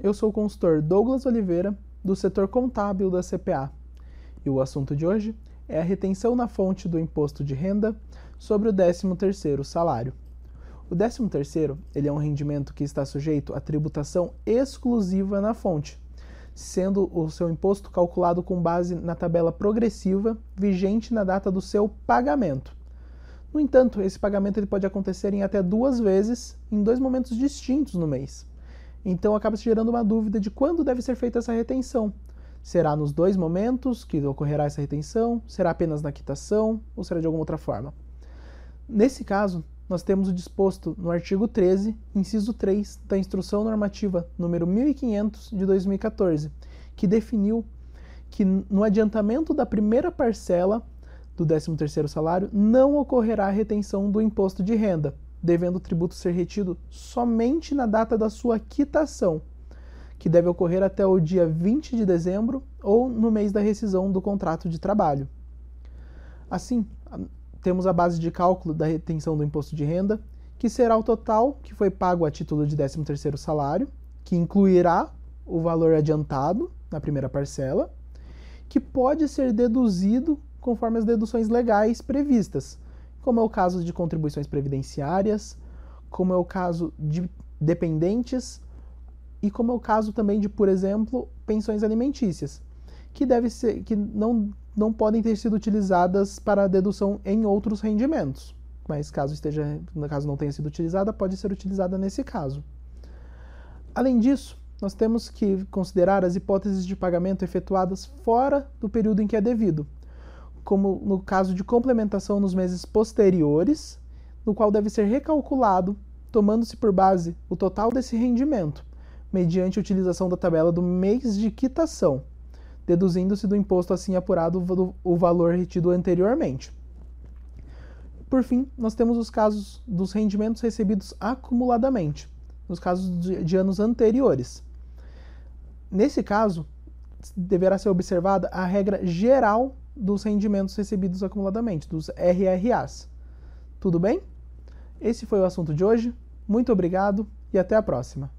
eu sou o consultor Douglas Oliveira, do setor contábil da CPA. E o assunto de hoje é a retenção na fonte do imposto de renda sobre o 13º salário. O 13º, ele é um rendimento que está sujeito à tributação exclusiva na fonte, sendo o seu imposto calculado com base na tabela progressiva vigente na data do seu pagamento. No entanto, esse pagamento ele pode acontecer em até duas vezes em dois momentos distintos no mês. Então acaba se gerando uma dúvida de quando deve ser feita essa retenção. Será nos dois momentos que ocorrerá essa retenção? Será apenas na quitação? Ou será de alguma outra forma? Nesse caso, nós temos o disposto no artigo 13, inciso 3 da Instrução Normativa número 1500 de 2014, que definiu que no adiantamento da primeira parcela do 13º salário não ocorrerá retenção do imposto de renda, devendo o tributo ser retido somente na data da sua quitação, que deve ocorrer até o dia 20 de dezembro ou no mês da rescisão do contrato de trabalho. Assim, temos a base de cálculo da retenção do imposto de renda, que será o total que foi pago a título de 13º salário, que incluirá o valor adiantado na primeira parcela, que pode ser deduzido conforme as deduções legais previstas, como é o caso de contribuições previdenciárias, como é o caso de dependentes e como é o caso também de, por exemplo, pensões alimentícias, que deve ser que não, não podem ter sido utilizadas para dedução em outros rendimentos. Mas caso esteja, caso não tenha sido utilizada, pode ser utilizada nesse caso. Além disso, nós temos que considerar as hipóteses de pagamento efetuadas fora do período em que é devido, como no caso de complementação nos meses posteriores, no qual deve ser recalculado, tomando-se por base o total desse rendimento, mediante utilização da tabela do mês de quitação, deduzindo-se do imposto assim apurado o valor retido anteriormente. Por fim, nós temos os casos dos rendimentos recebidos acumuladamente, nos casos de anos anteriores. Nesse caso, deverá ser observada a regra geral dos rendimentos recebidos acumuladamente, dos RRAs. Tudo bem? Esse foi o assunto de hoje. Muito obrigado e até a próxima.